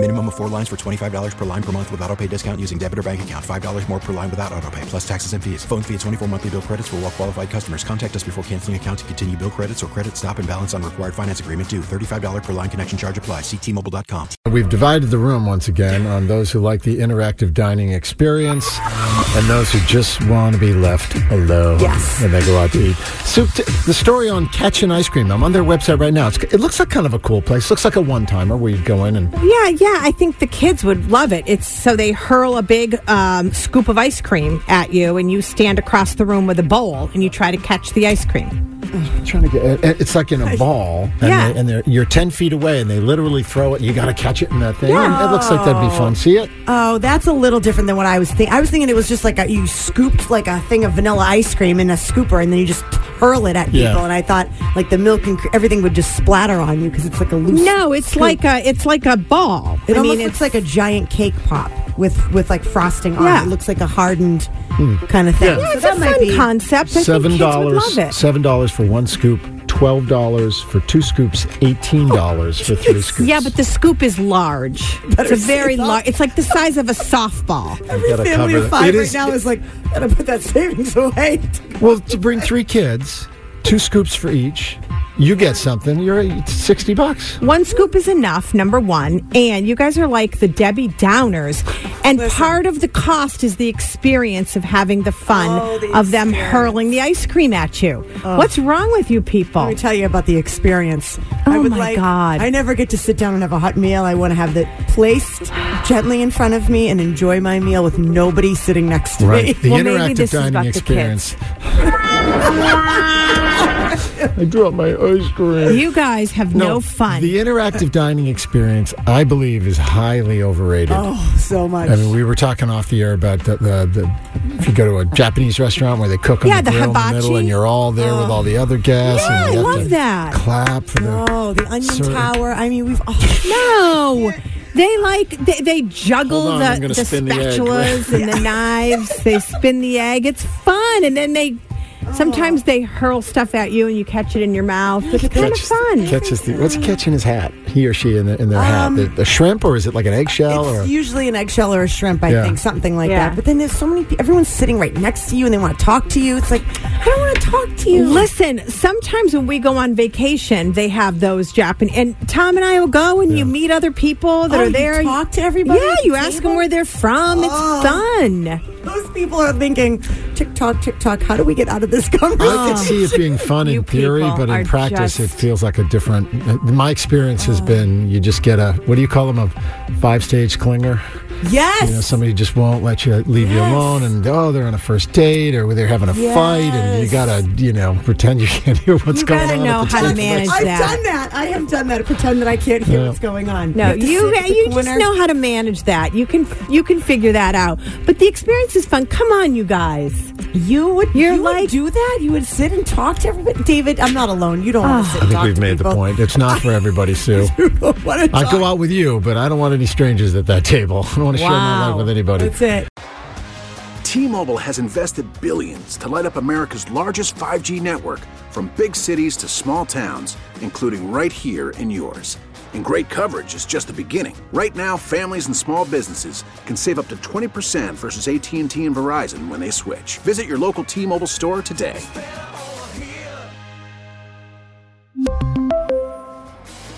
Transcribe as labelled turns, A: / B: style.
A: Minimum of four lines for $25 per line per month with auto pay discount using debit or bank account. $5 more per line without auto pay, plus taxes and fees. Phone fee at 24 monthly bill credits for all well qualified customers. Contact us before canceling account to continue bill credits or credit stop and balance on required finance agreement due. $35 per line connection charge apply. Ctmobile.com.
B: We've divided the room once again on those who like the interactive dining experience and those who just want to be left alone
C: Yes.
B: when they go out to eat. So t- the story on Catchin' Ice Cream, I'm on their website right now. It's, it looks like kind of a cool place. Looks like a one-timer where you go in and
C: Yeah, yeah, I think the kids would love it. It's so they hurl a big um, scoop of ice cream at you, and you stand across the room with a bowl, and you try to catch the ice cream.
B: trying to get it- it's like in a ball and,
C: Yeah.
B: they, and they're, you're 10 feet away and they literally throw it you got to catch it in that thing And it looks like that'd be fun see it
D: Oh, that's a little different than what I was thinking. I was thinking it was just like a, you scooped like a thing of vanilla ice cream in a scooper, and then you just hurl it at people.
B: Yeah.
D: And I thought like the milk and cr- everything would just splatter on you because it's like a loose.
C: No, it's
D: scoop.
C: like a it's like a ball.
D: It
C: I
D: almost
C: mean,
D: looks
C: it's
D: like a giant cake pop with with like frosting on
C: Yeah.
D: it. It looks like a hardened hmm. kind of thing.
C: yeah,
D: So
C: it's
D: that
C: a
D: might
C: fun
D: be
C: concept. I
B: seven
C: think kids would
B: dollars seven dollars for one scoop twelve dollars for two scoops eighteen oh, dollars for three scoops
C: Yeah, but the scoop is large. It's a very large. It's like the size of a softball.
D: Every family of five
B: It
D: right
B: is-
D: now is like, gotta put that savings away.
B: well to bring three kids two scoops for each you get something you're it's 60 bucks
C: One scoop is enough, number one. And you guys are like the Debbie Downers. And part of the cost is the experience of having the fun
D: Oh, the
C: of them
D: experience.
C: hurling the ice cream at you. Oh. What's wrong with you people?
D: Let me tell you about the experience.
C: Oh,
D: I would
C: my
D: like,
C: God.
D: I never get to sit down and have a hot meal. I want to have it placed gently in front of me and enjoy my meal with nobody sitting next to
B: right
D: me.
B: the
C: Well, maybe
B: interactive
C: this is
B: dining
C: about the
B: experience I dropped my ice cream.
C: You guys have no, fun.
B: The interactive dining experience, I believe, is highly overrated.
D: Oh, so much.
B: I mean, we were talking off the air about the, the, the if you go to a Japanese restaurant where they cook on
C: Yeah,
B: the
C: the
B: grill in the
C: hibachi.
B: middle, and you're all there with all the oh. other guests.
C: Yeah,
B: and you
C: I
B: have
C: love
B: to
C: that.
B: Clap for the.
D: oh, the onion
B: Sorry.
D: tower. I mean, we've. Oh,
C: no. They like they, they juggle
B: on,
C: the, the
B: spin the
C: spatulas and the knives. They spin the egg. It's fun, and then they sometimes they hurl stuff at you, and you catch it in your mouth. It's kind of fun.
B: catches the, what's he catch in his hat? He or she in, the, in their hat? Um, the, the shrimp, or is it like an eggshell? Or
D: it's usually an eggshell or a shrimp, I
B: Yeah.
D: think, something like
C: Yeah.
D: that. But then there's so many. pe- Everyone's sitting right next to you, and they want to talk to you. It's like I don't want to talk to you.
C: Listen, sometimes when we go on vacation, they have those Japanese. And Tom and I will go, and you meet other people that
D: Oh,
C: are
D: you
C: there.
D: talk to everybody
C: Yeah,
D: at the
C: you ask them where they're from. It's
D: Oh.
C: fun.
D: Those people are thinking, tick tock, tick tock. How do we get out of this conversation?
B: I could see it being fun in theory, but in practice, it feels like a different. My experience has oh. been you just get a what do you call them a five stage clinger?
D: Yes.
B: You know, somebody just won't let you leave you alone, and oh, they're on a first date or they're having a fight, and you gotta you know pretend you can't hear what's
C: You
B: going on.
C: You
B: gotta know
C: how to
B: table.
C: manage
D: I've done that. I have done that. Pretend that I can't hear
B: Yeah.
D: what's going on.
C: No,
D: have to
C: you
D: sit at
C: you just know how to manage that. You can you can figure that out. But the experience is fun. Come on, you guys.
D: You would.
C: You're
D: you would do that. You would sit and talk to everybody. David, I'm not alone. You don't want to ah. sit.
B: I think we've
D: to
B: made the point. It's not for everybody, Sue. I go out with you, but I don't want any strangers at that table. I don't want to share my life with anybody.
D: That's it.
E: T-Mobile has invested billions to light up America's largest 5G network from big cities to small towns, including right here in yours. And great coverage is just the beginning. Right now, families and small businesses can save up to 20% versus AT&T and Verizon when they switch. Visit your local T-Mobile store today.